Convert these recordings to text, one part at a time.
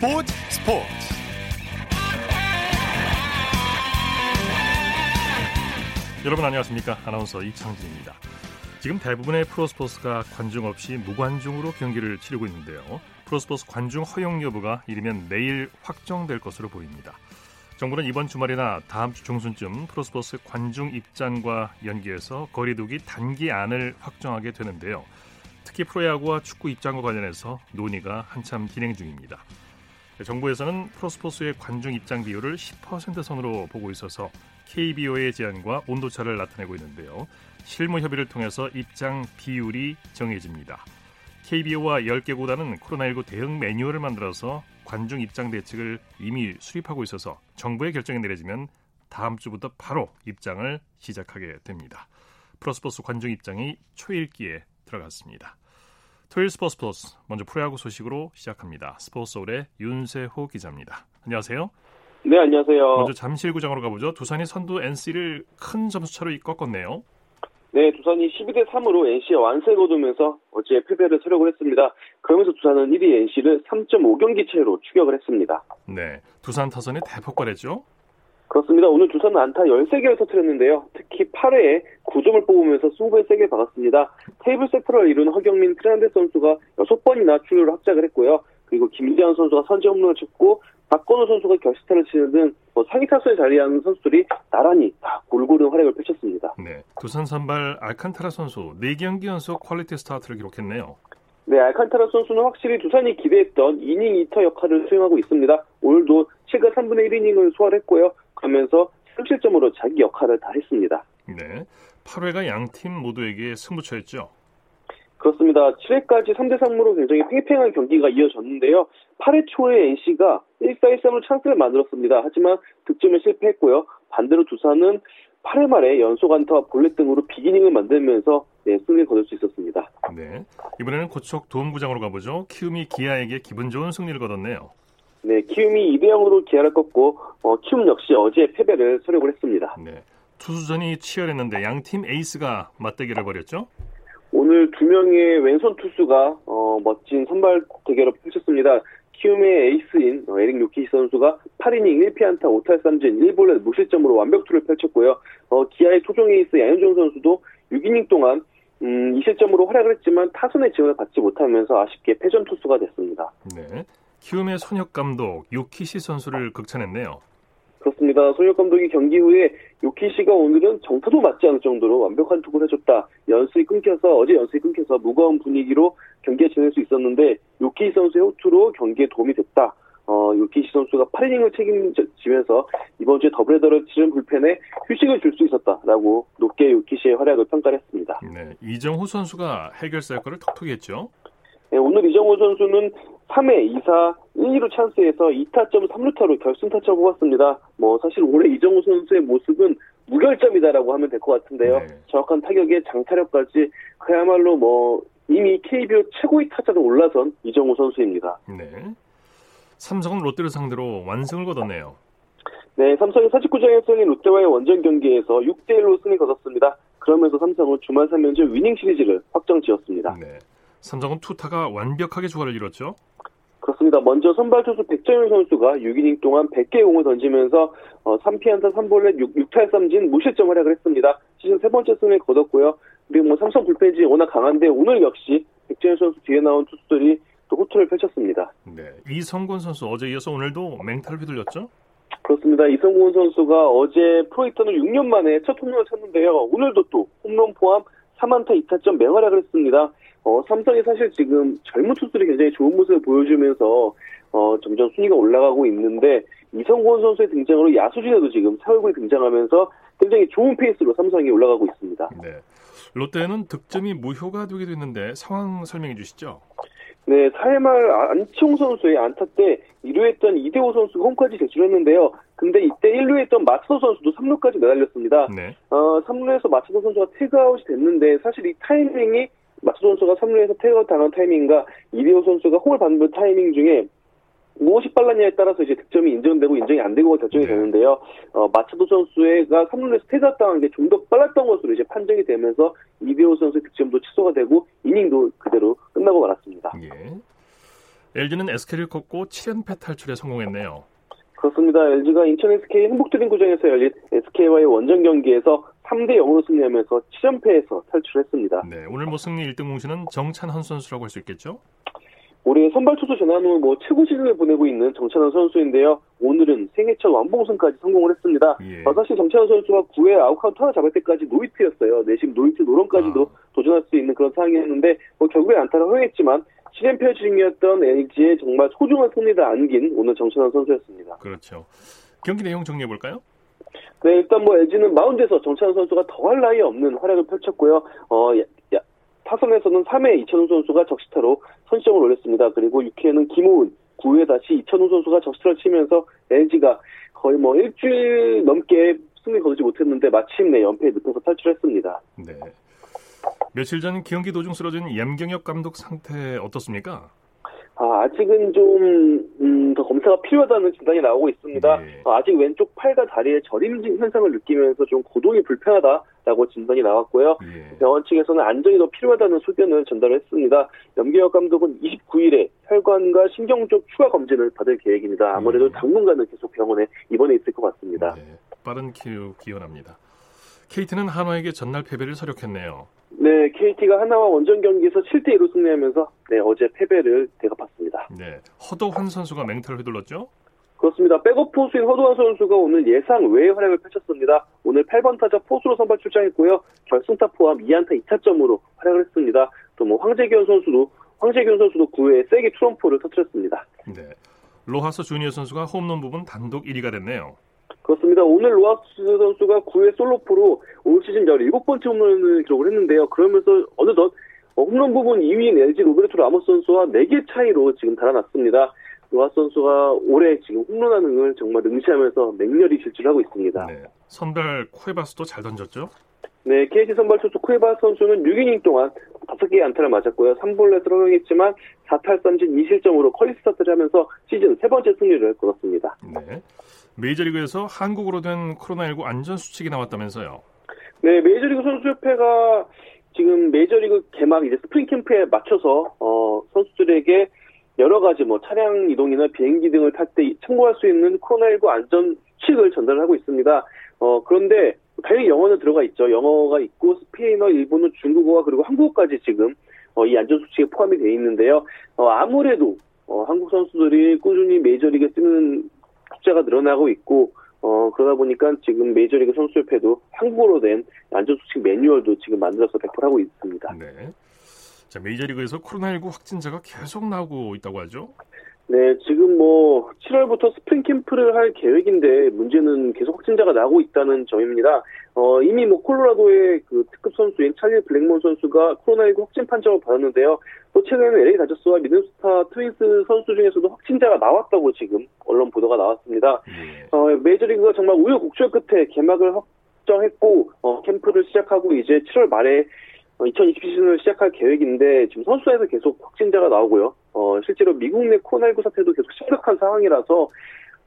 스포츠 스포츠. 여러분 안녕하십니까? 아나운서 이창진입니다. 지금 대부분의 프로스포츠가 관중 없이 무관중으로 경기를 치르고 있는데요. 프로스포츠 관중 허용 여부가 이르면 내일 확정될 것으로 보입니다. 정부는 이번 주말이나 다음 주 중순쯤 프로스포츠 관중 입장과 연계해서 거리두기 단기안을 확정하게 되는데요. 특히 프로야구와 축구 입장과 관련해서 논의가 한참 진행 중입니다. 정부에서는 프로스포츠의 관중 입장 비율을 10% 선으로 보고 있어서 KBO의 제안과 온도차를 나타내고 있는데요. 실무 협의를 통해서 입장 비율이 정해집니다. KBO와 10개 구단은 코로나19 대응 매뉴얼을 만들어서 관중 입장 대책을 이미 수립하고 있어서 정부의 결정이 내려지면 다음 주부터 바로 입장을 시작하게 됩니다. 프로스포츠 관중 입장이 초일기에 들어갔습니다. 토요일 스포츠 플러스 먼저 프로야구 소식으로 시작합니다. 스포츠홀의 윤세호 기자입니다. 안녕하세요. 네, 안녕하세요. 먼저 잠실구장으로 가보죠. 두산이 선두 NC를 큰 점수차로 꺾었네요. 네, 두산이 12대 3으로 NC에 완승을 거두면서 어제 패배를 서력을 했습니다. 그러면서 두산은 1위 NC를 3.5경기 차이로 추격을 했습니다. 네, 두산 타선이 대폭발했죠? 그렇습니다. 오늘 두산은 안타 13개를 터뜨렸는데요. 특히 8회에 9점을 뽑으면서 승부에 쐐기 박았습니다. 테이블 세터를 이룬 허경민 트렌드 선수가 6번이나 출루를 합작을 했고요. 그리고 김재환 선수가 선제 홈런을 쳤고 박건우 선수가 결승타를 치는 등 뭐 상위 타선에 자리하는 선수들이 나란히 다 골고루 활약을 펼쳤습니다. 네, 두산 선발 알칸타라 선수 4경기 연속 퀄리티 스타트를 기록했네요. 네, 알칸타라 선수는 확실히 두산이 기대했던 이닝 이터 역할을 수행하고 있습니다. 오늘도 7과 3분의 1이닝을 소화했고요. 그러면서 3실점으로 자기 역할을 다 했습니다. 네, 8회가 양팀 모두에게 승부처였죠. 그렇습니다. 7회까지 3대 3으로 굉장히 팽팽한 경기가 이어졌는데요. 8회 초에 NC가 1사1삼으로 찬스를 만들었습니다. 하지만 득점에 실패했고요. 반대로 두산은 8회 말에 연속 안타와 볼넷 등으로 비기닝을 만들면서 네, 승리를 거둘 수 있었습니다. 네, 이번에는 고척 도움구장으로 가보죠. 키움이 기아에게 기분 좋은 승리를 거뒀네요. 네, 키움이 2대 0으로 기아를 꺾고 어, 키움 역시 어제 패배를 설욕을 했습니다. 네, 투수전이 치열했는데 양팀 에이스가 맞대결을 벌였죠? 오늘 두 명의 왼손 투수가 어, 멋진 선발 대결을 펼쳤습니다. 키움의 에이스인 어, 에릭 요키 선수가 8이닝 1피안타 5탈삼진 1볼넷 무실점으로 완벽투를 펼쳤고요. 어, 기아의 토종 에이스 양현종 선수도 6이닝 동안 음, 2실점으로 활약을 했지만 타선의 지원을 받지 못하면서 아쉽게 패전 투수가 됐습니다. 네. 키움의 손혁 감독 요키시 선수를 극찬했네요. 그렇습니다. 손혁 감독이 경기 후에 요키시가 오늘은 정타도 맞지 않을 정도로 완벽한 투구를 해줬다. 연습이 끊겨서 어제 연습이 끊겨서 무거운 분위기로 경기에 지낼 수 있었는데 요키시 선수의 호투로 경기에 도움이 됐다. 어, 요키시 선수가 8이닝을 책임지면서 이번 주에 더블헤더를 치른 불펜에 휴식을 줄 수 있었다라고 높게 요키시의 활약을 평가를 했습니다. 네, 이정후 선수가 해결사 역할을 톡톡히 했죠. 네, 오늘 이정호 선수는 3회 2사 1, 2루 찬스에서 2타점 3루타로 결승 타점 뽑았습니다. 뭐 사실 올해 이정호 선수의 모습은 무결점이다라고 하면 될 것 같은데요. 네. 정확한 타격에 장타력까지 그야말로 뭐 이미 KBO 최고의 타자로 올라선 이정호 선수입니다. 네. 삼성은 롯데를 상대로 완승을 거뒀네요. 네, 삼성이 49장에서 열린 롯데와의 원정 경기에서 6대 1로 승리 거뒀습니다. 그러면서 삼성은 주말 3연전 위닝 시리즈를 확정 지었습니다. 네. 삼성은 투타가 완벽하게 조화를 이뤘죠? 그렇습니다. 먼저 선발 투수 백정현 선수가 6이닝 동안 100개의 공을 던지면서 어, 3피안타 3볼넷 6, 탈 3진 무실점 활약을 했습니다. 시즌 세 번째 승을 거뒀고요. 그리고 뭐 삼성 불펜진이 워낙 강한데 오늘 역시 백정현 선수 뒤에 나온 투수들이 또 호투를 펼쳤습니다. 네, 이성곤 선수 어제 이어서 오늘도 맹탈 휘둘렸죠? 그렇습니다. 이성곤 선수가 어제 프로이터는 6년 만에 첫 홈런을 쳤는데요. 오늘도 또 홈런 포함 3안타 2타점 맹활약을 했습니다. 어, 삼성이 사실 지금 젊은 투수들이 굉장히 좋은 모습을 보여주면서 어, 점점 순위가 올라가고 있는데 이성곤 선수의 등장으로 야수진에도 지금 새 얼굴이 등장하면서 굉장히 좋은 페이스로 삼성이 올라가고 있습니다. 네. 롯데는 득점이 무효가 되기도 했는데 상황 설명해 주시죠. 네, 4회말 안치홍 선수의 안타 때 2루에 있던 이대호 선수가 홈까지 질주했는데요. 근데 이때 1루에 있던 마차도 선수도 3루까지 내달렸습니다. 네. 어, 3루에서 마차도 선수가 태그아웃이 됐는데 사실 이 타이밍이 마차도 선수가 3루에서 태그아웃 당한 타이밍과 이대호 선수가 홈을 밟는 타이밍 중에 무엇이 빨랐냐에 따라서 이제 득점이 인정되고 인정이 안 되고 결정이 네. 되는데요. 어, 마차도 선수가 3루에서 태그아웃 당한 게 좀 더 빨랐던 것으로 이제 판정이 되면서 이대호 선수의 득점도 취소가 되고 이닝도 그대로 끝나고 말았습니다. 예. LG는 SK를 꺾고 7연패 탈출에 성공했네요. 그렇습니다. LG가 인천 SK 행복드림 구장에서 열린 SK와의 원정 경기에서 3대 0으로 승리하면서 7연패에서 탈출했습니다. 네, 오늘 뭐 승리 1등 공신은 정찬헌 선수라고 할 수 있겠죠? 올해 선발 투수 전환 후 뭐 최고 시즌을 보내고 있는 정찬헌 선수인데요. 오늘은 생애 첫 완봉승까지 성공을 했습니다. 예. 어, 사실 정찬헌 선수가 9회 아웃카운트 하나 잡을 때까지 노히트였어요. 내심 노히트 노런까지도 아. 도전할 수 있는 그런 상황이었는데 뭐 결국에 안타를 허용했지만 7연패 중이었던 LG의 정말 소중한 승리를 안긴 오늘 정찬헌 선수였습니다. 그렇죠. 경기 내용 정리해 볼까요? 네, 일단 뭐 LG는 마운드에서 정찬원 선수가 더할 나위 없는 활약을 펼쳤고요. 어, 야- 야- 타선에서는 3회 이천우 선수가 적시타로 선점을 올렸습니다. 그리고 6회에는 김호은, 9회 다시 이천우 선수가 적시타를 치면서 LG가 거의 뭐 일주일 넘게 승리 거두지 못했는데 마침내 연패에 늪에서 탈출했습니다. 네. 며칠 전 경기 도중 쓰러진 염경엽 감독 상태 어떻습니까? 아, 아직은 좀, 음, 더 검사가 필요하다는 진단이 나오고 있습니다. 네. 어, 아직 왼쪽 팔과 다리에 저림 현상을 느끼면서 좀 고동이 불편하다라고 진단이 나왔고요. 예. 병원 측에서는 안정이 더 필요하다는 소견을 전달했습니다. 염기혁 감독은 29일에 혈관과 신경 쪽 추가 검진을 받을 계획입니다. 아무래도 음. 당분간은 계속 병원에 입원해 있을 것 같습니다. 네, 빠른 큐 기원합니다. KT는 한화에게 전날 패배를 서력했네요. 네, KT가 한화와 원정 경기에서 7대 2로 승리하면서 네, 어제 패배를 되갚았습니다. 네, 허도환 선수가 맹타를 휘둘렀죠? 그렇습니다. 백업 포수인 허도환 선수가 오늘 예상 외의 활약을 펼쳤습니다. 오늘 8번 타자 포수로 선발 출장했고요. 결승타 포함 2안타 2타점으로 활약을 했습니다. 또 뭐 황재균 선수도 황재균 선수도 9회에 쐐기 투런포를 터뜨렸습니다. 네. 로하스 주니어 선수가 홈런 부문 단독 1위가 됐네요. 그렇습니다. 오늘 로하스 선수가 9회 솔로포로 올 시즌 17번째 홈런을 기록을 했는데요. 그러면서 어느덧 어, 홈런 부문 2위인 LG 로베르토 라모스 선수와 4개 차이로 지금 달아났습니다. 로하스 선수가 올해 지금 홈런하는 정말 능시하면서 맹렬히 질주하고 있습니다. 네. 선발 쿠에바스도 잘 던졌죠? 네, KT 선발 투수 쿠에바스 선수는 6이닝 동안 5개의 안타를 맞았고요. 3볼넷을 허용했지만 4탈삼진 2실점으로 퀄리티 스타트를 하면서 시즌 세 번째 승리를 거뒀습니다. 네. 메이저리그에서 한국어로 된 코로나19 안전수칙이 나왔다면서요? 네, 메이저리그 선수협회가 지금 메이저리그 개막 이제 스프링 캠프에 맞춰서 어, 선수들에게 여러 가지 뭐 차량 이동이나 비행기 등을 탈 때 참고할 수 있는 코로나19 안전 수칙을 전달하고 있습니다. 어, 그런데 당연히 영어는 들어가 있죠. 영어가 있고 스페인어, 일본어, 중국어와 그리고 한국어까지 지금 어, 이 안전 수칙에 포함이 되어 있는데요. 어, 아무래도 어, 한국 선수들이 꾸준히 메이저리그에 쓰는 숫자가 늘어나고 있고 어, 그러다 보니까 지금 메이저리그 선수협회도 한국어로 된 안전수칙 매뉴얼도 지금 만들어서 배포를 하고 있습니다. 네. 자, 메이저리그에서 코로나19 확진자가 계속 나오고 있다고 하죠? 네, 지금 뭐 7월부터 스프링 캠프를 할 계획인데 문제는 계속 확진자가 나오고 있다는 점입니다. 어, 이미 뭐 콜로라도의 그 특급 선수인 찰리 블랙몬 선수가 코로나19 확진 판정을 받았는데요. 또 최근에는 LA 다저스와 미네소타 트윈스 선수 중에서도 확진자가 나왔다고 지금 언론 보도가 나왔습니다. 예. 어, 메이저리그가 정말 우여곡절 끝에 개막을 확정했고 어, 캠프를 시작하고 이제 7월 말에 2020 시즌을 시작할 계획인데 지금 선수단에서 계속 확진자가 나오고요. 어, 실제로 미국 내 코로나19 사태도 계속 심각한 상황이라서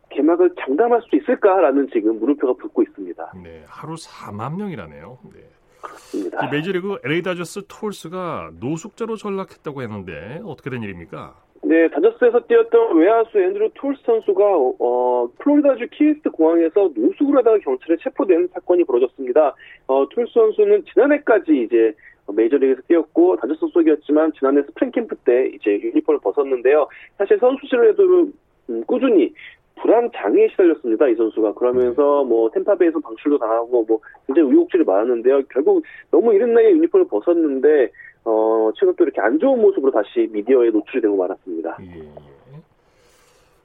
개막을 장담할 수 있을까라는 지금 물음표가 붙고 있습니다. 네, 하루 4만 명이라네요. 네. 그렇습니다. 이 메이저리그 LA 다저스 톨스가 노숙자로 전락했다고 했는데 어떻게 된 일입니까? 네, 다저스에서 뛰었던 외야수 앤드루 톨스 선수가 어, 플로리다주 키웨스트 공항에서 노숙을 하다가 경찰에 체포된 사건이 벌어졌습니다. 어, 톨스 선수는 지난해까지 이제 메이저리그에서 뛰었고 다저스 소속이었지만 지난해 스프링 캠프 때 이제 유니폼을 벗었는데요. 사실 선수 시절에도 음, 꾸준히 불안 장애에 시달렸습니다. 이 선수가 그러면서 뭐 탬파베이에서 방출도 당하고 뭐 굉장히 의혹들이 많았는데요. 결국 너무 이른 나이에 유니폼을 벗었는데 어, 최근 또 이렇게 안 좋은 모습으로 다시 미디어에 노출이 되고 말았습니다. 예, 예.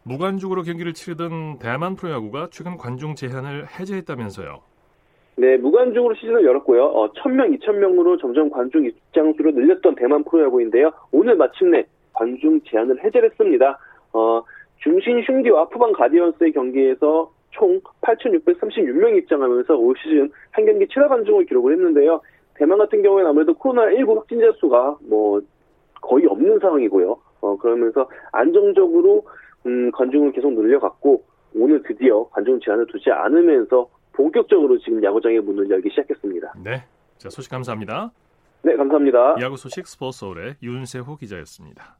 무관중으로 경기를 치르던 대만 프로야구가 최근 관중 제한을 해제했다면서요. 네, 무관중으로 시즌을 열었고요. 어, 1000명, 2000명으로 점점 관중 입장 수를 늘렸던 대만 프로야구인데요. 오늘 마침내 관중 제한을 해제를 했습니다. 어, 중신 슝디와 후방 가디언스의 경기에서 총 8,636명이 입장하면서 올 시즌 한 경기 7화 관중을 기록을 했는데요. 대만 같은 경우에는 아무래도 코로나19 확진자 수가 뭐 거의 없는 상황이고요. 어, 그러면서 안정적으로 음, 관중을 계속 늘려갔고 오늘 드디어 관중 제한을 두지 않으면서 본격적으로 지금 야구장의 문을 열기 시작했습니다. 네. 자, 소식 감사합니다. 네, 감사합니다. 야구 소식 스포츠 서울의 윤세호 기자였습니다.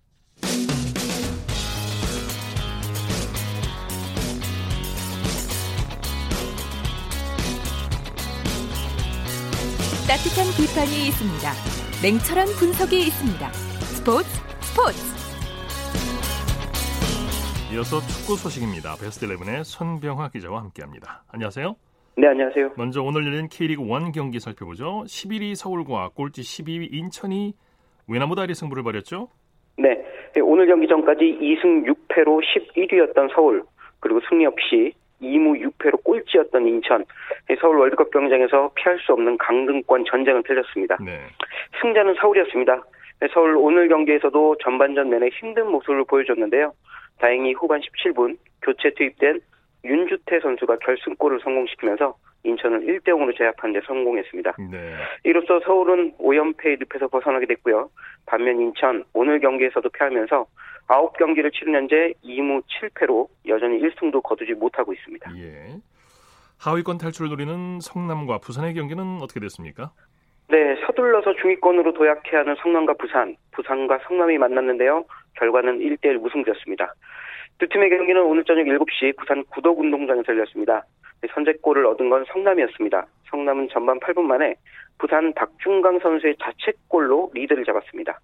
따뜻한 비판이 있습니다. 냉철한 분석이 있습니다. 스포츠 스포츠. 이어서 축구 소식입니다. 베스트 11의 손병화 기자와 함께합니다. 안녕하세요. 네, 안녕하세요. 먼저 오늘 열린 K리그 1 경기 살펴보죠. 11위 서울과 꼴찌 12위 인천이 외나무다 리 승부를 벌였죠? 네, 오늘 경기 전까지 2승 6패로 11위였던 서울, 그리고 승리 없이 2무 6패로 꼴찌였던 인천, 서울 월드컵 경쟁에서 피할 수 없는 강등권 전쟁을 펼쳤습니다. 네. 승자는 서울이었습니다. 서울 오늘 경기에서도 전반전 내내 힘든 모습을 보여줬는데요. 다행히 후반 17분 교체 투입된 윤주태 선수가 결승골을 성공시키면서 인천을 1대 0으로 제압하는 데 성공했습니다. 네. 이로써 서울은 5연패의 늪에서 벗어나게 됐고요. 반면 인천 오늘 경기에서도 패하면서 9경기를 치른 현재 2무 7패로 여전히 1승도 거두지 못하고 있습니다. 예. 하위권 탈출을 노리는 성남과 부산의 경기는 어떻게 됐습니까? 네, 서둘러서 중위권으로 도약해야 하는 성남과 부산, 부산과 성남이 만났는데요. 결과는 1대1 무승부였습니다. 두 팀의 경기는 오늘 저녁 7시 부산 구덕운동장에서 열렸습니다. 선제골을 얻은 건 성남이었습니다. 성남은 전반 8분 만에 부산 박중강 선수의 자책골로 리드를 잡았습니다.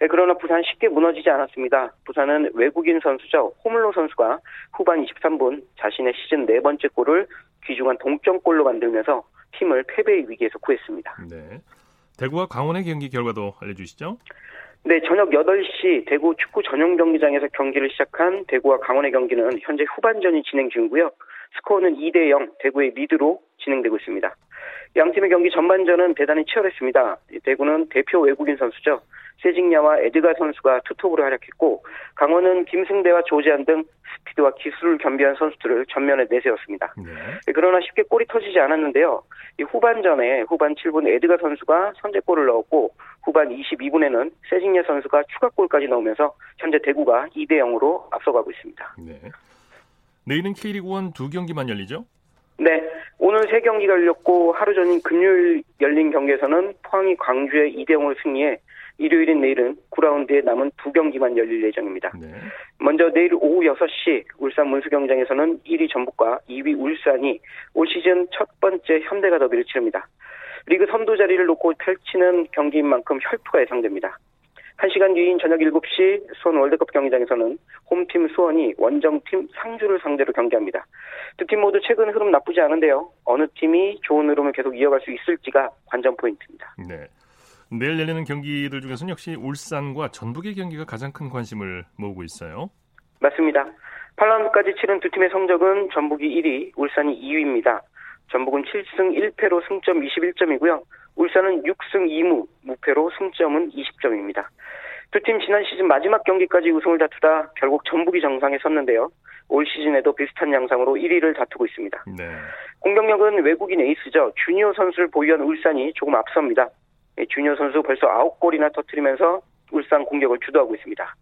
네, 그러나 부산 쉽게 무너지지 않았습니다. 부산은 외국인 선수죠. 호물로 선수가 후반 23분 자신의 시즌 네 번째 골을 귀중한 동점골로 만들면서 팀을 패배의 위기에서 구했습니다. 네. 대구와 강원의 경기 결과도 알려주시죠. 네, 저녁 8시 대구 축구 전용 경기장에서 경기를 시작한 대구와 강원의 경기는 현재 후반전이 진행 중이고요. 스코어는 2대 0 대구의 리드로 진행되고 있습니다. 양 팀의 경기 전반전은 대단히 치열했습니다. 대구는 대표 외국인 선수죠. 세징야와 에드가 선수가 투톱으로 활약했고 강원은 김승대와 조재한 등 스피드와 기술을 겸비한 선수들을 전면에 내세웠습니다. 네. 그러나 쉽게 골이 터지지 않았는데요. 이 후반전에 후반 7분 에드가 선수가 선제골을 넣었고 후반 22분에는 세징야 선수가 추가골까지 넣으면서 현재 대구가 2대 0으로 앞서가고 있습니다. 네. 내일은 K리그 1 두 경기만 열리죠? 네, 오늘 세 경기가 열렸고 하루 전인 금요일 열린 경기에서는 포항이 광주에 2대 0으로 승리해 일요일인 내일은 9라운드에 남은 두 경기만 열릴 예정입니다. 네. 먼저 내일 오후 6시 울산 문수경장에서는 1위 전북과 2위 울산이 올 시즌 첫 번째 현대가 더비를 치릅니다. 리그 선두 자리를 놓고 펼치는 경기인 만큼 혈투가 예상됩니다. 1시간 뒤인 저녁 7시 수원 월드컵 경기장에서는 홈팀 수원이 원정팀 상주를 상대로 경기합니다. 두 팀 모두 최근 흐름 나쁘지 않은데요. 어느 팀이 좋은 흐름을 계속 이어갈 수 있을지가 관전 포인트입니다. 네. 내일 열리는 경기들 중에서는 역시 울산과 전북의 경기가 가장 큰 관심을 모으고 있어요. 맞습니다. 8라운드까지 치른 두 팀의 성적은 전북이 1위, 울산이 2위입니다. 전북은 7승 1패로 승점 21점이고요. 울산은 6승 2무, 무패로 승점은 20점입니다. 두 팀 지난 시즌 마지막 경기까지 우승을 다투다 결국 전북이 정상에 섰는데요. 올 시즌에도 비슷한 양상으로 1위를 다투고 있습니다. 네. 공격력은 외국인 에이스죠. 주니어 선수를 보유한 울산이 조금 앞섭니다. 주니어 선수 벌써 9골이나 터뜨리면서 울산 공격을 주도하고 있습니다.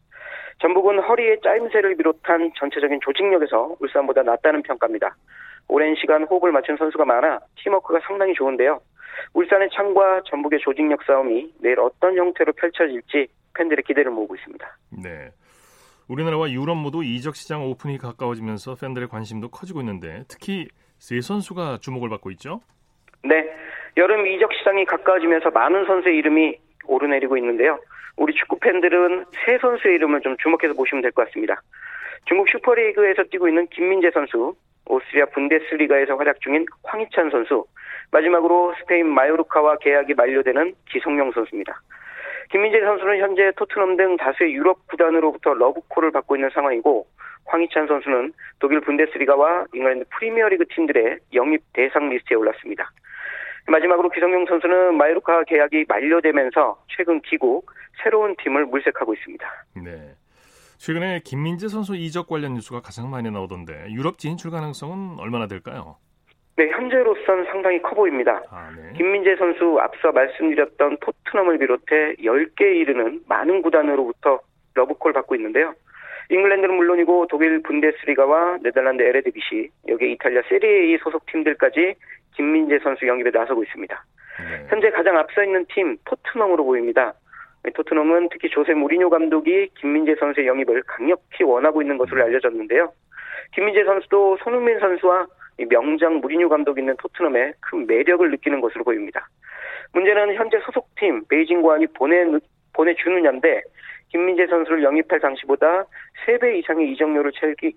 전북은 허리의 짜임새를 비롯한 전체적인 조직력에서 울산보다 낫다는 평가입니다. 오랜 시간 호흡을 맞춘 선수가 많아 팀워크가 상당히 좋은데요. 울산의 창과 전북의 조직력 싸움이 내일 어떤 형태로 펼쳐질지 팬들의 기대를 모으고 있습니다. 네. 우리나라와 유럽 모두 이적 시장 오픈이 가까워지면서 팬들의 관심도 커지고 있는데 특히 세 선수가 주목을 받고 있죠. 네. 여름 이적 시장이 가까워지면서 많은 선수의 이름이 오르내리고 있는데요. 우리 축구 팬들은 세 선수의 이름을 좀 주목해서 보시면 될 것 같습니다. 중국 슈퍼리그에서 뛰고 있는 김민재 선수, 오스트리아 분데스리가에서 활약 중인 황희찬 선수, 마지막으로 스페인 마요르카와 계약이 만료되는 기성용 선수입니다. 김민재 선수는 현재 토트넘 등 다수의 유럽 구단으로부터 러브콜을 받고 있는 상황이고 황희찬 선수는 독일 분데스리가와 잉글랜드 프리미어리그 팀들의 영입 대상 리스트에 올랐습니다. 마지막으로 기성용 선수는 마요르카 계약이 만료되면서 최근 귀국 새로운 팀을 물색하고 있습니다. 네. 최근에 김민재 선수 이적 관련 뉴스가 가장 많이 나오던데 유럽 진출 가능성은 얼마나 될까요? 네, 현재로선 상당히 커 보입니다. 아, 네. 김민재 선수 앞서 말씀드렸던 토트넘을 비롯해 10개에 이르는 많은 구단으로부터 러브콜 받고 있는데요. 잉글랜드는 물론이고 독일 분데스리가와 네덜란드 에레디비시, 여기 이탈리아 세리에 소속 팀들까지 김민재 선수 영입에 나서고 있습니다. 네. 현재 가장 앞서 있는 팀 토트넘으로 보입니다. 토트넘은 특히 조세 무리뉴 감독이 김민재 선수의 영입을 강력히 원하고 있는 것으로 알려졌는데요. 김민재 선수도 손흥민 선수와 명장 무리뉴 감독이 있는 토트넘에 큰 매력을 느끼는 것으로 보입니다. 문제는 현재 소속팀 베이징 고안이 보내 보내주느냐인데 김민재 선수를 영입할 당시보다 3배 이상의 이적료를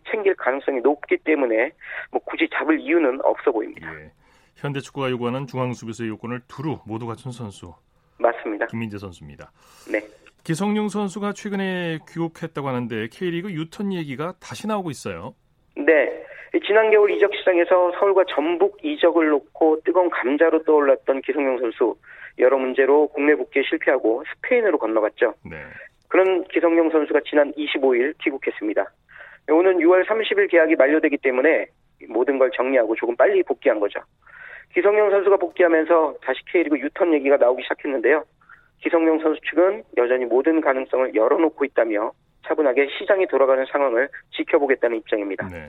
챙길 가능성이 높기 때문에 뭐 굳이 잡을 이유는 없어 보입니다. 예. 현대 축구가 요구하는 중앙 수비수의 요건을 두루 모두 갖춘 선수. 맞습니다. 김민재 선수입니다. 네. 기성용 선수가 최근에 귀국했다고 하는데 K리그 유턴 얘기가 다시 나오고 있어요. 네. 지난 겨울 이적 시장에서 서울과 전북 이적을 놓고 뜨거운 감자로 떠올랐던 기성용 선수 여러 문제로 국내 복귀에 실패하고 스페인으로 건너갔죠. 네. 그런 기성용 선수가 지난 25일 귀국했습니다. 오는 6월 30일 계약이 만료되기 때문에 모든 걸 정리하고 조금 빨리 복귀한 거죠. 기성용 선수가 복귀하면서 다시 K리그 유턴 얘기가 나오기 시작했는데요. 기성용 선수 측은 여전히 모든 가능성을 열어놓고 있다며 차분하게 시장이 돌아가는 상황을 지켜보겠다는 입장입니다. 네.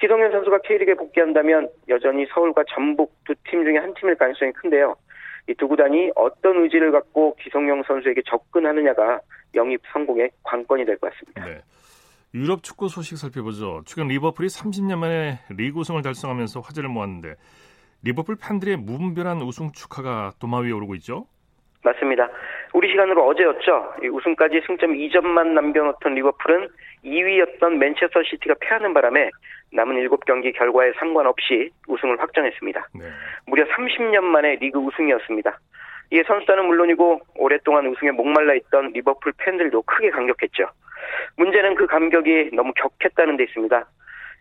기성용 선수가 K리그에 복귀한다면 여전히 서울과 전북 두 팀 중에 한 팀일 가능성이 큰데요. 이 두 구단이 어떤 의지를 갖고 기성용 선수에게 접근하느냐가 영입 성공의 관건이 될 것 같습니다. 네. 유럽 축구 소식 살펴보죠. 최근 리버풀이 30년 만에 리그 우승을 달성하면서 화제를 모았는데 리버풀 팬들의 무분별한 우승 축하가 도마 위에 오르고 있죠. 맞습니다. 우리 시간으로 어제였죠. 우승까지 승점 2점만 남겨놓던 리버풀은 2위였던 맨체스터 시티가 패하는 바람에 남은 7경기 결과에 상관없이 우승을 확정했습니다. 네. 무려 30년 만에 리그 우승이었습니다. 이에 선수단은 물론이고 오랫동안 우승에 목말라 있던 리버풀 팬들도 크게 감격했죠. 문제는 그 감격이 너무 격했다는 데 있습니다.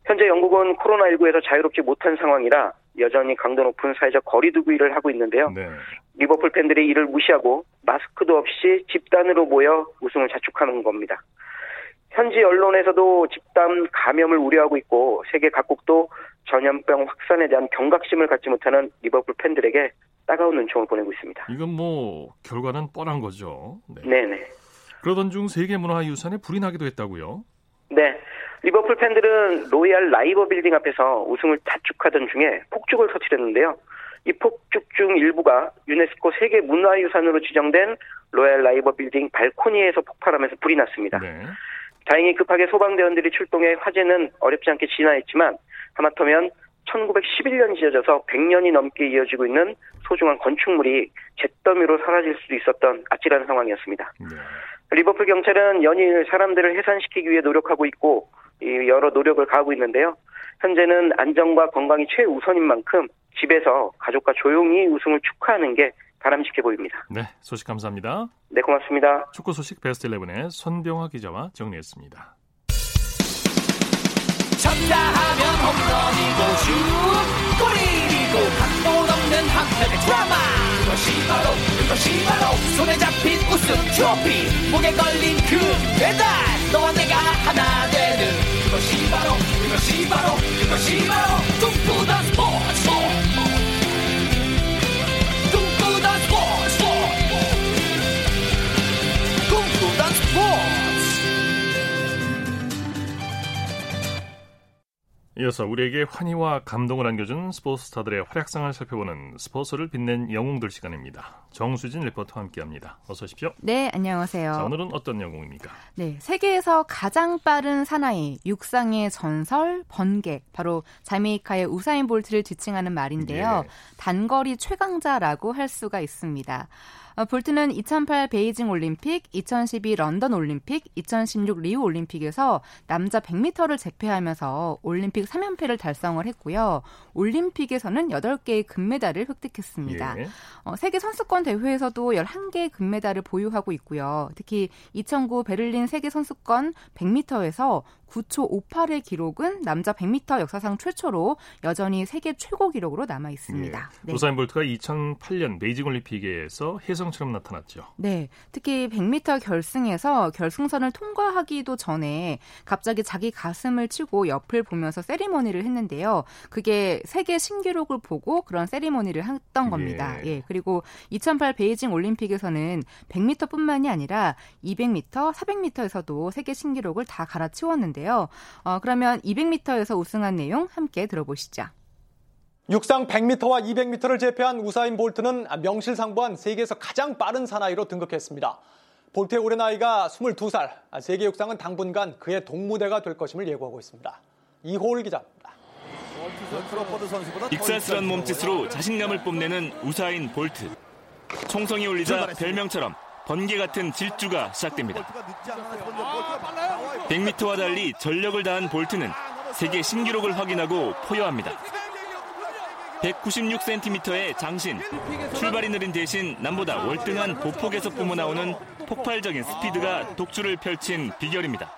현재 영국은 코로나19에서 자유롭지 못한 상황이라 여전히 강도 높은 사회적 거리두기 를 하고 있는데요. 네. 리버풀 팬들이 이를 무시하고 마스크도 없이 집단으로 모여 우승을 자축하는 겁니다. 현지 언론에서도 집단 감염을 우려하고 있고 세계 각국도 전염병 확산에 대한 경각심을 갖지 못하는 리버풀 팬들에게 따가운 눈총을 보내고 있습니다. 이건 뭐 결과는 뻔한 거죠. 네. 네 그러던 중 세계 문화 유산에 불이 나기도 했다고요? 네. 리버풀 팬들은 로얄 라이버 빌딩 앞에서 우승을 자축하던 중에 폭죽을 터뜨렸는데요. 이 폭죽 중 일부가 유네스코 세계 문화유산으로 지정된 로얄 라이버 빌딩 발코니에서 폭발하면서 불이 났습니다. 네. 다행히 급하게 소방대원들이 출동해 화재는 어렵지 않게 진화했지만 하마터면 1911년 지어져서 100년이 넘게 이어지고 있는 소중한 건축물이 잿더미로 사라질 수도 있었던 아찔한 상황이었습니다. 네. 리버풀 경찰은 연일 사람들을 해산시키기 위해 노력하고 있고 여러 노력을 가하고 있는데요. 현재는 안전과 건강이 최우선인 만큼 집에서 가족과 조용히 우승을 축하하는 게 바람직해 보입니다. 네, 소식 감사합니다. 네, 고맙습니다. 축구 소식 베스트 11의 손병화 기자와 정리했습니다. 쳤다 하면 홈런이고 슛 골이고 각본 없는 한편의 드라마 그것이 바로 그것이 바로 손에 잡힌 우승 트로피 목에 걸린 그 배달 너와 내가 하나 되 는 그것이 바로 그것이 바로 그것이 바로 꿈 이어서 우리에게 환희와 감동을 안겨준 스포츠 스타들의 활약상을 살펴보는 스포츠를 빛낸 영웅들 시간입니다. 정수진 리포터와 함께합니다. 어서 오십시오. 네, 안녕하세요. 자, 오늘은 어떤 영웅입니까? 네, 세계에서 가장 빠른 사나이, 육상의 전설, 번개, 바로 자메이카의 우사인 볼트를 지칭하는 말인데요. 예. 단거리 최강자라고 할 수가 있습니다. 어, 볼트는 2008 베이징 올림픽, 2012 런던 올림픽, 2016 리우 올림픽에서 남자 100m를 제패하면서 올림픽 3연패를 달성을 했고요. 올림픽에서는 8개의 금메달을 획득했습니다. 예. 어, 세계 선수권 대회에서도 11개의 금메달을 보유하고 있고요. 특히 2009 베를린 세계 선수권 100m에서 9초 58의 기록은 남자 100m 역사상 최초로 여전히 세계 최고 기록으로 남아 있습니다. 예. 네. 우사인 볼트가 2008년 베이징 올림픽에서 혜성처럼 나타났죠. 네. 특히 100m 결승에서 결승선을 통과하기도 전에 갑자기 자기 가슴을 치고 옆을 보면서 세리머니를 했는데요. 그게 세계 신기록을 보고 그런 세리머니를 했던 겁니다. 예. 예. 그리고 2008 베이징 올림픽에서는 100m뿐만이 아니라 200m, 400m에서도 세계 신기록을 다 갈아치웠는데 있는데요. 어, 그러면 200m에서 우승한 내용 함께 들어보시죠. 육상 100m와 200m를 제패한 우사인 볼트는 명실상부한 세계에서 가장 빠른 사나이로 등극했습니다. 볼트의 올해 나이가 22살, 세계 육상은 당분간 그의 동무대가 될 것임을 예고하고 있습니다. 이호울 기자입니다. 익살스런 몸짓으로 자신감을 뽐내는 우사인 볼트. 총성이 울리자 별명처럼 번개 같은 질주가 시작됩니다. 100m와 달리 전력을 다한 볼트는 세계 신기록을 확인하고 포효합니다. 196cm의 장신, 출발이 느린 대신 남보다 월등한 보폭에서 뿜어 나오는 폭발적인 스피드가 독주를 펼친 비결입니다.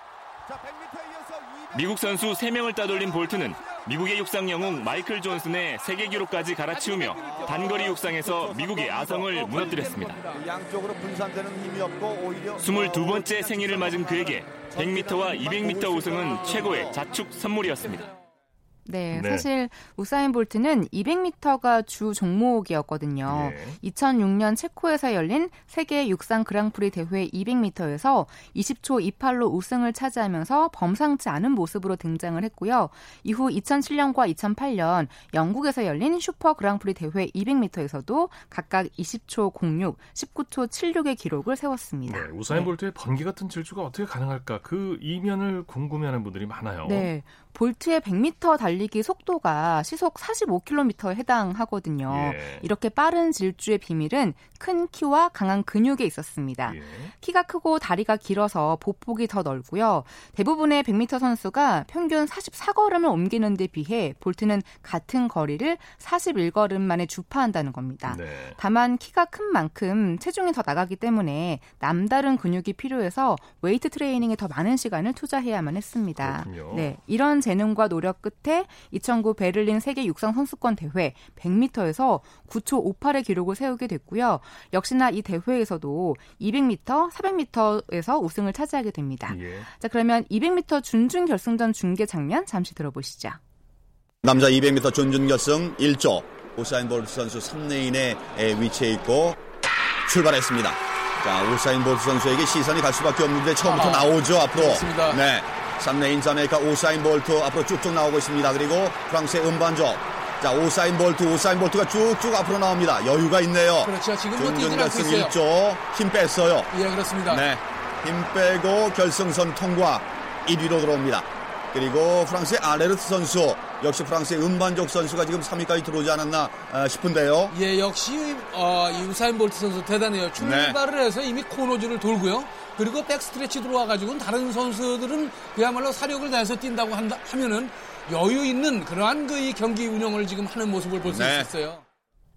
미국 선수 3명을 따돌린 볼트는 미국의 육상 영웅 마이클 존슨의 세계 기록까지 갈아치우며 단거리 육상에서 미국의 아성을 무너뜨렸습니다. 22번째 생일을 맞은 그에게 100m와 200m 우승은 최고의 자축 선물이었습니다. 네, 네, 사실 우사인 볼트는 200m가 주 종목이었거든요. 네. 2006년 체코에서 열린 세계 육상 그랑프리 대회 200m에서 20초 28로 우승을 차지하면서 범상치 않은 모습으로 등장을 했고요. 이후 2007년과 2008년 영국에서 열린 슈퍼 그랑프리 대회 200m에서도 각각 20초 06, 19초 76의 기록을 세웠습니다. 네, 우사인 볼트의 번개 같은 질주가 어떻게 가능할까? 그 이면을 궁금해하는 분들이 많아요. 네, 볼트의 100m 달리기 속도가 시속 45km에 해당하거든요. 예. 이렇게 빠른 질주의 비밀은 큰 키와 강한 근육에 있었습니다. 예. 키가 크고 다리가 길어서 보폭이 더 넓고요. 대부분의 100m 선수가 평균 44걸음을 옮기는 데 비해 볼트는 같은 거리를 41걸음 만에 주파한다는 겁니다. 네. 다만 키가 큰 만큼 체중이 더 나가기 때문에 남다른 근육이 필요해서 웨이트 트레이닝에 더 많은 시간을 투자해야만 했습니다. 그렇군요. 네, 이런 재능과 노력 끝에 2009 베를린 세계 육상 선수권 대회 100m에서 9초 58의 기록을 세우게 됐고요. 역시나 이 대회에서도 200m, 400m에서 우승을 차지하게 됩니다. 예. 자, 그러면 200m 준준 결승전 중계 장면 잠시 들어보시죠. 남자 200m 준준 결승 1조 우사인 볼트 선수 3레인에 위치해 있고 출발했습니다. 자, 우사인 볼트 선수에게 시선이 갈 수밖에 없는데 처음부터 아, 나오죠, 앞으로. 그렇습니다. 네. 3레인 자메이카 우사인 볼트 앞으로 쭉쭉 나오고 있습니다. 그리고 프랑스의 음반조. 자, 우사인 볼트, 우사인 볼트가 쭉쭉 앞으로 나옵니다. 여유가 있네요. 그렇죠. 지금 뭐 준결승 1조 힘 뺐어요. 예, 그렇습니다. 네. 힘 빼고 결승선 통과 1위로 들어옵니다. 그리고 프랑스의 아레르트 선수 역시 프랑스의 음반족 선수가 지금 3위까지 들어오지 않았나 아, 싶은데요. 예, 역시 어, 이 우사인 볼트 선수 대단해요. 출발을 네. 해서 이미 코너즈를 돌고요. 그리고 백스트레치 들어와가지고는 다른 선수들은 그야말로 사력을 다해서 뛴다고 한다, 하면은 여유 있는 그러한 그 경기 운영을 지금 하는 모습을 볼수 네. 있었어요.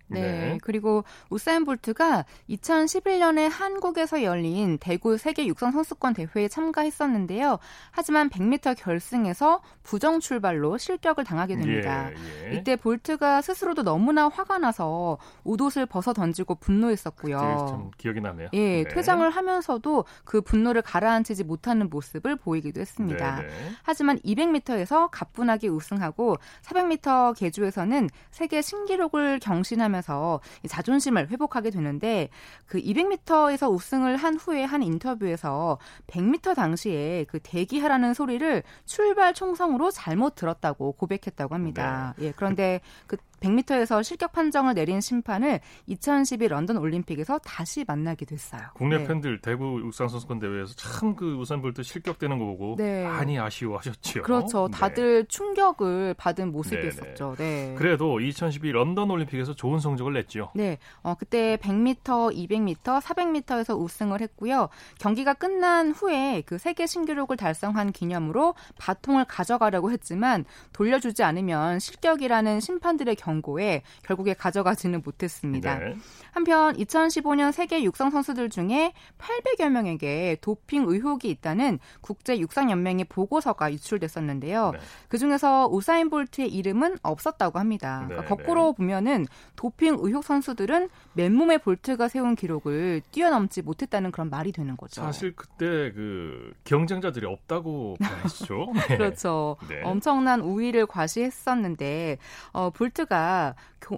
네. 네. 그리고 우사인 볼트가 2011년에 한국에서 열린 대구 세계 육상 선수권 대회에 참가했었는데요. 하지만 100m 결승에서 부정 출발로 실격을 당하게 됩니다. 예, 예. 이때 볼트가 스스로도 너무나 화가 나서 옷옷을 벗어 던지고 분노했었고요. 참 기억이 나네요. 예, 네. 퇴장을 하면서도 그 분노를 가라앉히지 못하는 모습을 보이기도 했습니다. 네, 네. 하지만 200m에서 가뿐하게 우승하고 400m 계주에서는 세계 신기록을 경신하며 하면서 자존심을 회복하게 되는데 그 200m에서 우승을 한 후에 한 인터뷰에서 100m 당시에 그 대기하라는 소리를 출발 총성으로 잘못 들었다고 고백했다고 합니다. 네. 예, 그런데 그 100m에서 실격 판정을 내린 심판을 2012 런던 올림픽에서 다시 만나게 됐어요. 국내 네. 팬들 대구 육상 선수권 대회에서 참 그 우산 볼때 실격되는 거 보고 네. 많이 아쉬워하셨죠. 그렇죠. 네. 다들 네. 충격을 받은 모습이었었죠. 네. 그래도 2012 런던 올림픽에서 좋은 성적을 냈죠. 네. 어, 그때 100m, 200m, 400m에서 우승을 했고요. 경기가 끝난 후에 그 세계 신기록을 달성한 기념으로 바통을 가져가려고 했지만 돌려주지 않으면 실격이라는 심판들의 경 경고에 결국에 가져가지는 못했습니다. 네. 한편 2015년 세계 육상 선수들 중에 800여 명에게 도핑 의혹이 있다는 국제 육상 연맹의 보고서가 유출됐었는데요. 네. 그 중에서 우사인 볼트의 이름은 없었다고 합니다. 그러니까 네, 거꾸로 네. 보면은 도핑 의혹 선수들은 맨몸에 볼트가 세운 기록을 뛰어넘지 못했다는 그런 말이 되는 거죠. 사실 그때 그 경쟁자들이 없다고 봐야죠. 네. 그렇죠. 네. 엄청난 우위를 과시했었는데 어, 볼트가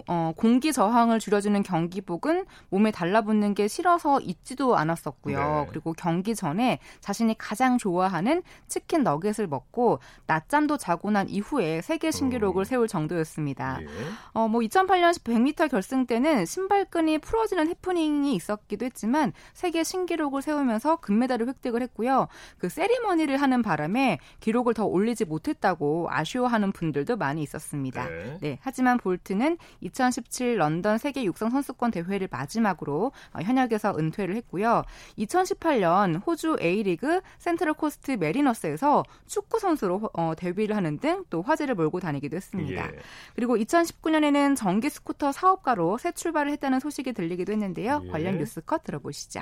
어, 공기 저항을 줄여주는 경기복은 몸에 달라붙는 게 싫어서 입지도 않았었고요. 네. 그리고 경기 전에 자신이 가장 좋아하는 치킨 너겟을 먹고 낮잠도 자고 난 이후에 세계 신기록을 음. 세울 정도였습니다. 예. 어, 뭐 2008년 100m 결승 때는 신발끈이 풀어지는 해프닝이 있었기도 했지만 세계 신기록을 세우면서 금메달을 획득을 했고요. 그 세리머니를 하는 바람에 기록을 더 올리지 못했다고 아쉬워하는 분들도 많이 있었습니다. 네. 네 하지만 볼 볼트는 2017 런던 세계 육상 선수권 대회를 마지막으로 어, 현역에서 은퇴를 했고요. 2018년 호주 A리그 센트럴 코스트 메리너스에서 축구 선수로 어, 데뷔를 하는 등 또 화제를 몰고 다니기도 했습니다. 예. 그리고 2019년에는 전기 스쿠터 사업가로 새 출발을 했다는 소식이 들리기도 했는데요. 예. 관련 뉴스 컷 들어보시죠.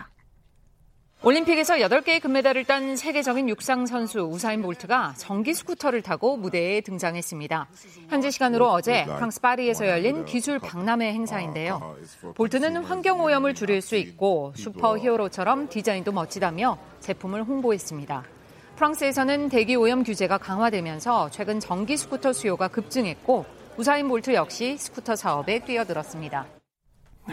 올림픽에서 8개의 금메달을 딴 세계적인 육상 선수 우사인 볼트가 전기 스쿠터를 타고 무대에 등장했습니다. 현지 시간으로 어제 프랑스 파리에서 열린 기술 박람회 행사인데요. 볼트는 환경 오염을 줄일 수 있고 슈퍼 히어로처럼 디자인도 멋지다며 제품을 홍보했습니다. 프랑스에서는 대기 오염 규제가 강화되면서 최근 전기 스쿠터 수요가 급증했고 우사인 볼트 역시 스쿠터 사업에 뛰어들었습니다.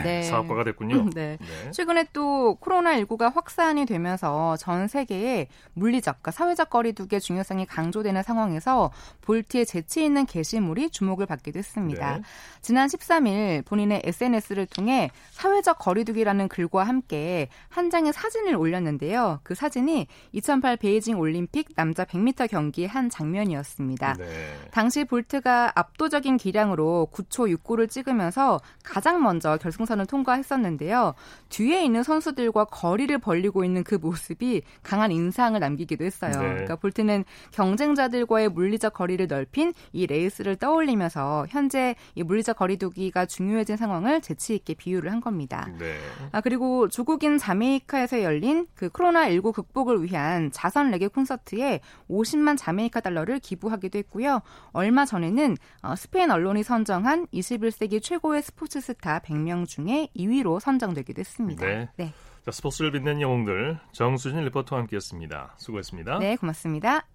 네. 사업가가 됐군요. 네. 네. 최근에 또 코로나19가 확산이 되면서 전 세계에 물리적, 과 사회적 거리두기의 중요성이 강조되는 상황에서 볼트의 재치 있는 게시물이 주목을 받기도 했습니다. 네. 지난 13일 본인의 SNS를 통해 사회적 거리두기라는 글과 함께 한 장의 사진을 올렸는데요. 그 사진이 2008 베이징 올림픽 남자 100m 경기의 한 장면이었습니다. 네. 당시 볼트가 압도적인 기량으로 9초 6구를 찍으면서 가장 먼저 결승 결승선을 통과했었는데요. 뒤에 있는 선수들과 거리를 벌리고 있는 그 모습이 강한 인상을 남기기도 했어요. 네. 그러니까 볼트는 경쟁자들과의 물리적 거리를 넓힌 이 레이스를 떠올리면서 현재 이 물리적 거리두기가 중요해진 상황을 재치 있게 비유를 한 겁니다. 네. 아 그리고 조국인 자메이카에서 열린 그 코로나19 극복을 위한 자선 레게 콘서트에 50만 자메이카 달러를 기부하기도 했고요. 얼마 전에는 어, 스페인 언론이 선정한 21세기 최고의 스포츠 스타 100명 중 중에 2위로 선정되기도 했습니다. 네. 네. 자, 스포츠를 빛낸 영웅들 정수진 리포터와 함께했습니다. 수고했습니다. 네, 고맙습니다.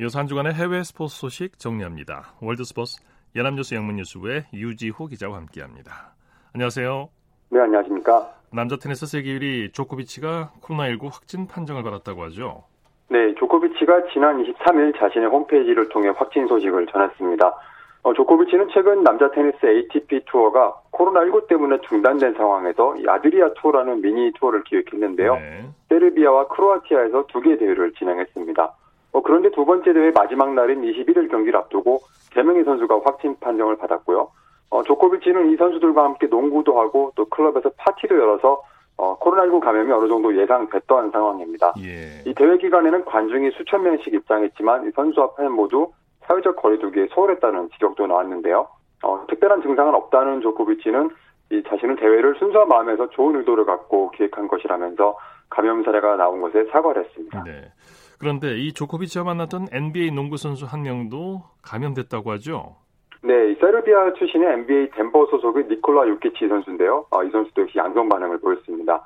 이어서 한 주간의 해외 스포츠 소식 정리합니다. 월드스포츠 연합뉴스 영문뉴스부의 유지호 기자와 함께합니다. 안녕하세요. 네, 안녕하십니까. 남자 테니스 세계 1위 조코비치가 코로나19 확진 판정을 받았다고 하죠. 네, 조코비치가 지난 23일 자신의 홈페이지를 통해 확진 소식을 전했습니다. 어, 조코비치는 최근 남자 테니스 ATP 투어가 코로나19 때문에 중단된 상황에서 아드리아 투어라는 미니 투어를 기획했는데요. 네. 세르비아와 크로아티아에서 두 개 대회를 진행했습니다. 어, 그런데 두 번째 대회 마지막 날인 21일 경기를 앞두고 3명의 선수가 확진 판정을 받았고요. 어, 조코비치는 이 선수들과 함께 농구도 하고 또 클럽에서 파티도 열어서 어, 코로나19 감염이 어느 정도 예상됐던 상황입니다. 예. 이 대회 기간에는 관중이 수천 명씩 입장했지만 선수와 팬 모두 사회적 거리두기에 소홀했다는 지적도 나왔는데요. 어, 특별한 증상은 없다는 조코비치는 이 자신은 대회를 순수한 마음에서 좋은 의도를 갖고 기획한 것이라면서 감염 사례가 나온 것에 사과를 했습니다. 네. 그런데 이 조코비치와 만났던 NBA 농구 선수 한 명도 감염됐다고 하죠? 네, 세르비아 출신의 NBA 덴버 소속의 니콜라 유키치 선수인데요. 어, 이 선수도 역시 양성 반응을 보였습니다.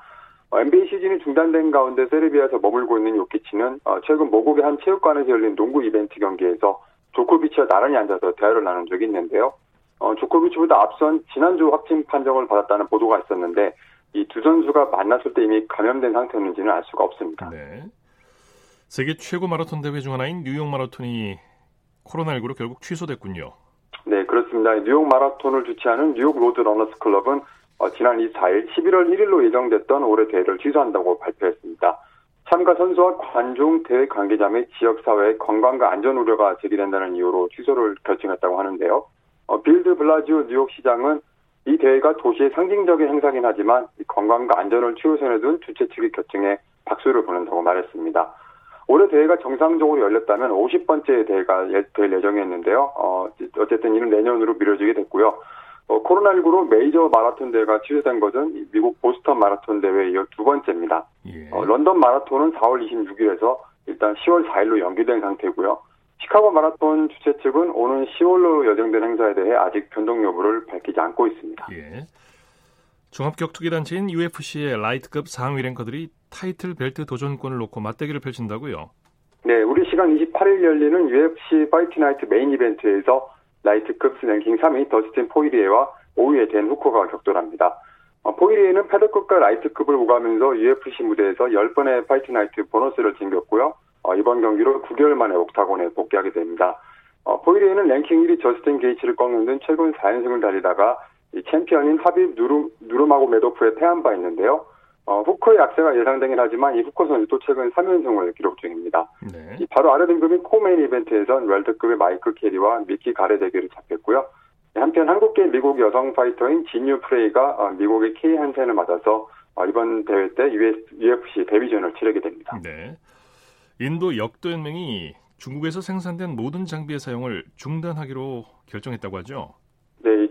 어, NBA 시즌이 중단된 가운데 세르비아에서 머물고 있는 요키치는 어, 최근 모국의 한 체육관에서 열린 농구 이벤트 경기에서 조코비치와 나란히 앉아서 대화를 나눈 적이 있는데요. 어, 조코비치보다 앞선 지난주 확진 판정을 받았다는 보도가 있었는데 이 두 선수가 만났을 때 이미 감염된 상태였는지는 알 수가 없습니다. 네. 세계 최고 마라톤 대회 중 하나인 뉴욕 마라톤이 코로나19로 결국 취소됐군요. 네, 그렇습니다. 뉴욕 마라톤을 주최하는 뉴욕 로드 러너스 클럽은 어, 지난 24일 11월 1일로 예정됐던 올해 대회를 취소한다고 발표했습니다. 참가 선수와 관중, 대회 관계자 및 지역사회의 건강과 안전 우려가 제기된다는 이유로 취소를 결정했다고 하는데요. 어, 빌 드 블라지오 뉴욕 시장은 이 대회가 도시의 상징적인 행사긴 하지만 건강과 안전을 최우선에 둔 주최 측의 결정에 박수를 보낸다고 말했습니다. 올해 대회가 정상적으로 열렸다면 50번째 대회가 될 예정이었는데요. 어, 어쨌든 이는 내년으로 미뤄지게 됐고요. 어, 코로나19로 메이저 마라톤 대회가 취소된 것은 미국 보스턴 마라톤 대회에 이어 두 번째입니다. 예. 어, 런던 마라톤은 4월 26일에서 일단 10월 4일로 연기된 상태고요. 시카고 마라톤 주최 측은 오는 10월로 예정된 행사에 대해 아직 변동 여부를 밝히지 않고 있습니다. 예. 종합격투기 단체인 UFC의 라이트급 상위 랭커들이 타이틀 벨트 도전권을 놓고 맞대결을 펼친다고요? 네, 우리 시간 28일 열리는 UFC 파이트 나이트 메인 이벤트에서 라이트급 랭킹 3위 더스틴 포이리에와 5위의 댄 후커가 격돌합니다. 어, 포이리에는 페더급과 라이트급을 오가면서 UFC 무대에서 10번의 파이트 나이트 보너스를 챙겼고요. 어, 이번 경기로 9개월 만에 옥타곤에 복귀하게 됩니다. 어, 포이리에는 랭킹 1위 저스틴 게이치를 꺾는 등 최근 4연승을 달리다가 이 챔피언인 하빕 누르, 누르마고메도프에 패한 바 있는데요. 어, 후커의 약세가 예상되긴 하지만 이 후커 선수도 최근 3연승을 기록 중입니다. 네. 이 바로 아래 등급인 코메인 이벤트에선 웰터급의 마이클 페리와 미키 갈의 대결이 잡혔고요. 한편 한국계 미국 여성 파이터인 진유 프레이가 어, 미국의 케이 한센을 맞아서 어, 이번 대회 때 UFC 데뷔전을 치르게 됩니다. 네. 인도 역도연맹이 중국에서 생산된 모든 장비의 사용을 중단하기로 결정했다고 하죠.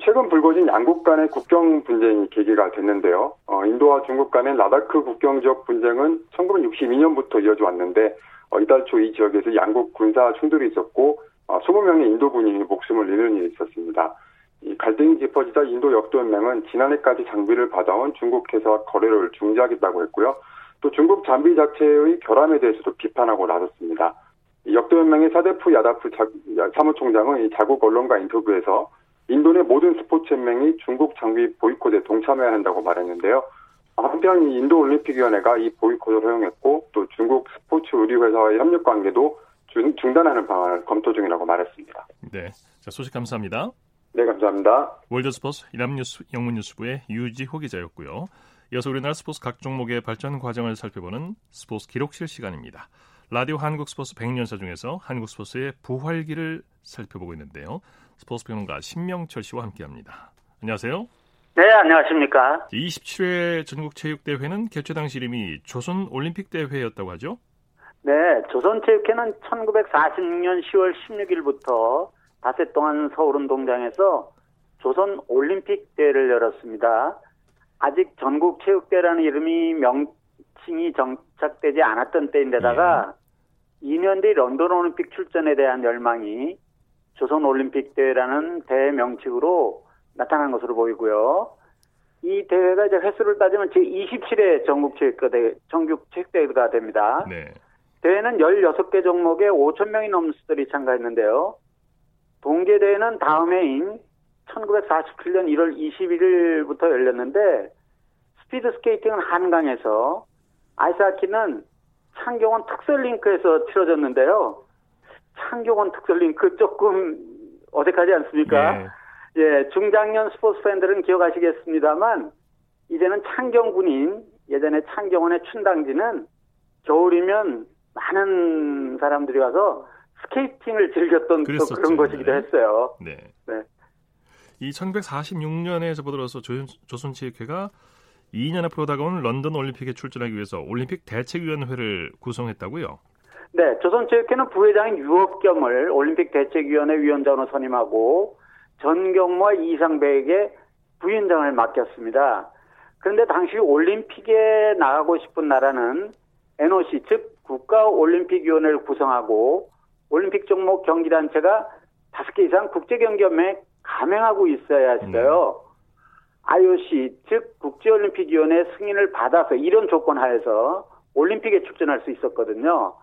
네, 최근 불거진 양국 간의 국경 분쟁이 계기가 됐는데요. 어, 인도와 중국 간의 라다크 국경 지역 분쟁은 1962년부터 이어져 왔는데 어, 이달 초 이 지역에서 양국 군사 충돌이 있었고 어, 20명의 인도군이 목숨을 잃는 일이 있었습니다. 이 갈등이 깊어지자 인도 역도연맹은 지난해까지 장비를 받아온 중국 회사와 거래를 중지하겠다고 했고요. 또 중국 장비 자체의 결함에 대해서도 비판하고 나섰습니다. 역도연맹의 사대프 야다프 사무총장은 자국 언론과 인터뷰에서 인도 내 모든 스포츠 연맹이 중국 장비 보이콧에 동참해야 한다고 말했는데요. 한편 인도 올림픽위원회가 이 보이콧을 허용했고 또 중국 스포츠 의류회사와의 협력 관계도 중, 단하는 방안을 검토 중이라고 말했습니다. 네, 자 소식 감사합니다. 네, 감사합니다. 월드스포츠 이남뉴스 영문뉴스부의 유지호 기자였고요. 이어서 우리나라 스포츠 각 종목의 발전 과정을 살펴보는 스포츠 기록실 시간입니다. 라디오 한국 스포츠 100년사 중에서 한국 스포츠의 부활기를 살펴보고 있는데요. 스포츠 평론가 신명철 씨와 함께합니다. 안녕하세요. 네, 안녕하십니까. 27회 전국체육대회는 개최 당시 이름이 조선올림픽대회였다고 하죠? 네, 조선체육회는 1946년 10월 16일부터 닷새 동안 서울운동장에서 조선올림픽대회를 열었습니다. 아직 전국체육대라는 이름이 명칭이 정착되지 않았던 때인데다가 네. 2년 뒤 런던 올림픽 출전에 대한 열망이 조선 올림픽 대회라는 대회 명칭으로 나타난 것으로 보이고요. 이 대회가 이제 횟수를 따지면 제 27회 전국 체육대 전국 체육대회가 됩니다. 네. 대회는 16개 종목에 5천 명이 넘는 수들이 참가했는데요. 동계 대회는 다음 해인 1947년 1월 21일부터 열렸는데 스피드 스케이팅은 한강에서 아이스하키는 창경원 특설링크에서 치러졌는데요. 창경원 특설링크 조금 어색하지 않습니까? 네. 예, 중장년 스포츠 팬들은 기억하시겠습니다만 이제는 창경군인 예전에 창경원의 춘당지는 겨울이면 많은 사람들이 와서 스케이팅을 즐겼던 또 그런 곳이기도 네. 했어요. 네. 네. 이 1946년에 접어들어서 조선체육회가 2년 앞으로 다가온 런던 올림픽에 출전하기 위해서 올림픽 대책위원회를 구성했다고요? 네, 조선체육회는 부회장인 유업겸을 올림픽 대책위원회 위원장으로 선임하고 전경모와 이상배에게 부위원장을 맡겼습니다. 그런데 당시 올림픽에 나가고 싶은 나라는 NOC 즉 국가올림픽위원회를 구성하고 올림픽 종목 경기단체가 다섯 개 이상 국제경기연맹에 가맹하고 있어야 했어요. 네. IOC 즉 국제올림픽위원회 승인을 받아서 이런 조건 하에서 올림픽에 출전할 수 있었거든요.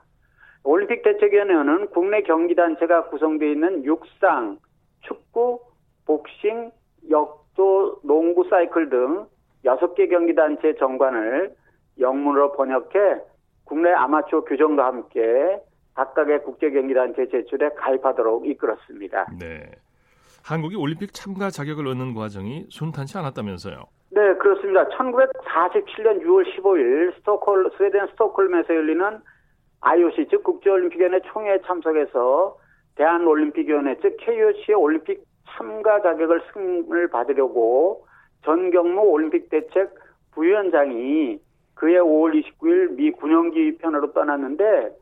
올림픽 대책위원회는 국내 경기단체가 구성되어 있는 육상, 축구, 복싱, 역도, 농구, 사이클 등 6개 경기단체 정관을 영문으로 번역해 국내 아마추어 규정과 함께 각각의 국제경기단체 제출에 가입하도록 이끌었습니다. 네. 한국이 올림픽 참가 자격을 얻는 과정이 순탄치 않았다면서요? 네, 그렇습니다. 1947년 6월 15일 스톡홀, 스웨덴 스톡홀름에서 열리는 IOC, 즉 국제올림픽위원회 총회에 참석해서 대한올림픽위원회, 즉 KOC의 올림픽 참가 자격을 승인을 받으려고 전경무 올림픽 대책 부위원장이 그해 5월 29일 미 군용기 편으로 떠났는데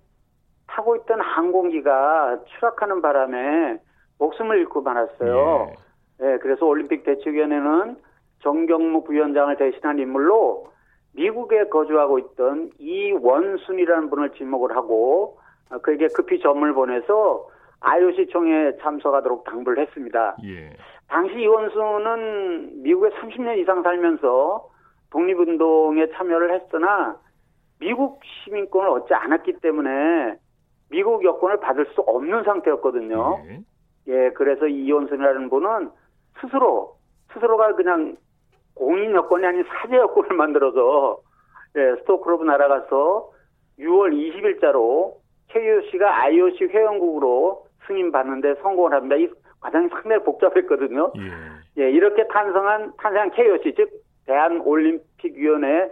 타고 있던 항공기가 추락하는 바람에 목숨을 잃고 말았어요. 예. 네, 그래서 올림픽 대책위원회는 정경무 부위원장을 대신한 인물로 미국에 거주하고 있던 이원순이라는 분을 지목을 하고 어, 그에게 급히 점을 보내서 IOC 총회에 참석하도록 당부를 했습니다. 예. 당시 이원순은 미국에 30년 이상 살면서 독립운동에 참여를 했으나 미국 시민권을 얻지 않았기 때문에 미국 여권을 받을 수 없는 상태였거든요. 예. 예, 그래서 이원순이라는 분은 스스로 스스로가 그냥 공인 여권이 아닌 사제 여권을 만들어서 예, 스토크로브 날아가서 6월 20일자로 KOC가 IOC 회원국으로 승인받는데 성공을 합니다. 이 과정이 상당히 복잡했거든요. 예. 예, 이렇게 탄생한 탄생한 KOC 즉 대한올림픽위원회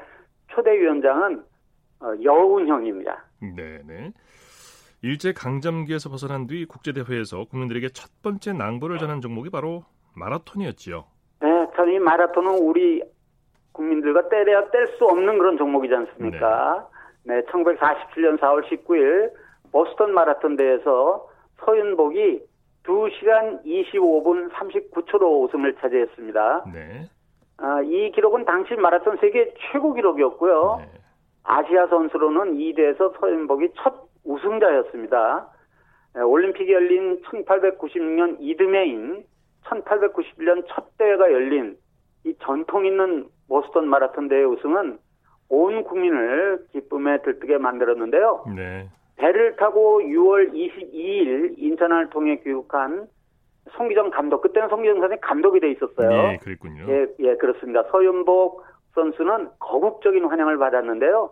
초대 위원장은 어, 여운형입니다. 네네. 일제 강점기에서 벗어난 뒤 국제대회에서 국민들에게 첫 번째 낭보를 전한 종목이 바로 마라톤이었지요. 네, 참이 마라톤은 우리 국민들과 때려야 뗄 수 없는 그런 종목이지 않습니까? 네. 네, 1947년 4월 19일 보스턴 마라톤 대회에서 서윤복이 2시간 25분 39초로 우승을 차지했습니다. 네. 아, 이 기록은 당시 마라톤 세계 최고 기록이었고요. 네. 아시아 선수로는 이 대회에서 서윤복이 첫 우승자였습니다. 네, 올림픽이 열린 1896년 이듬해인 1891년 첫 대회가 열린 이 전통 있는 보스턴 마라톤 대회 우승은 온 국민을 기쁨에 들뜨게 만들었는데요. 네. 배를 타고 6월 22일 인천을 통해 귀국한 송기정 감독, 그때는 송기정 선생님 감독이 돼 있었어요. 네, 그랬군요. 예, 예, 그렇습니다. 서윤복 선수는 거국적인 환영을 받았는데요.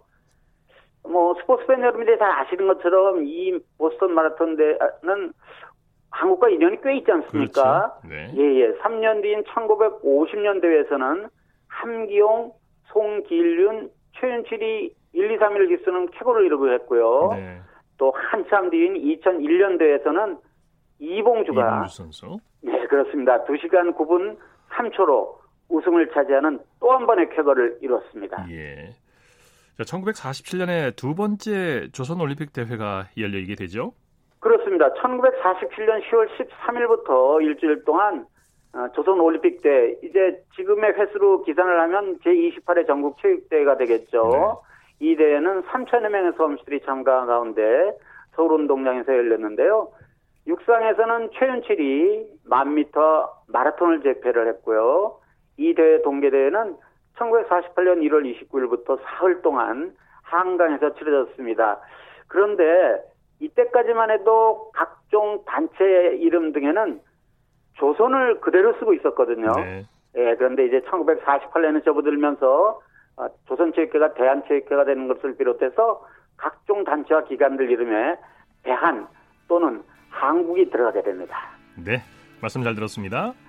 뭐 스포츠 팬 여러분들이 잘 아시는 것처럼 이 보스턴 마라톤 대는 한국과 인연이 꽤 있지 않습니까? 그렇죠. 네. 예, 예. 3년 뒤인 1950년 대회에서는 함기용, 송길륜, 최윤칠이 1, 2, 3위를 기수는 쾌거를 이루고 했고요. 네. 또 한참 뒤인 2001년 대회에서는 이봉주가 이봉주 선수. 네, 그렇습니다. 2시간 9분 3초로 우승을 차지하는 또 한 번의 쾌거를 이뤘습니다. 예. 자, 1947년에 두 번째 조선 올림픽 대회가 열리게 되죠? 그렇습니다. 1947년 10월 13일부터 일주일 동안 어, 조선 올림픽 때 이제 지금의 횟수로 기산을 하면 제28회 전국 체육대회가 되겠죠. 네. 이 대회는 3천여 명의 선수들이 참가 가운데 서울 운동장에서 열렸는데요. 육상에서는 최윤칠이 만미터 마라톤을 재패를 했고요. 이 대회 동계 대회는 1948년 1월 29일부터 사흘 동안 한강에서 치러졌습니다. 그런데 이때까지만 해도 각종 단체 이름 등에는 조선을 그대로 쓰고 있었거든요. 네. 예, 그런데 이제 1948년에 접어들면서 어, 조선체육회가 대한체육회가 되는 것을 비롯해서 각종 단체와 기관들 이름에 대한 또는 한국이 들어가게 됩니다. 네, 말씀 잘 들었습니다.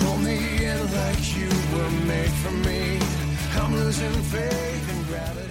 Pull me in like you were made for me. I'm losing faith in gravity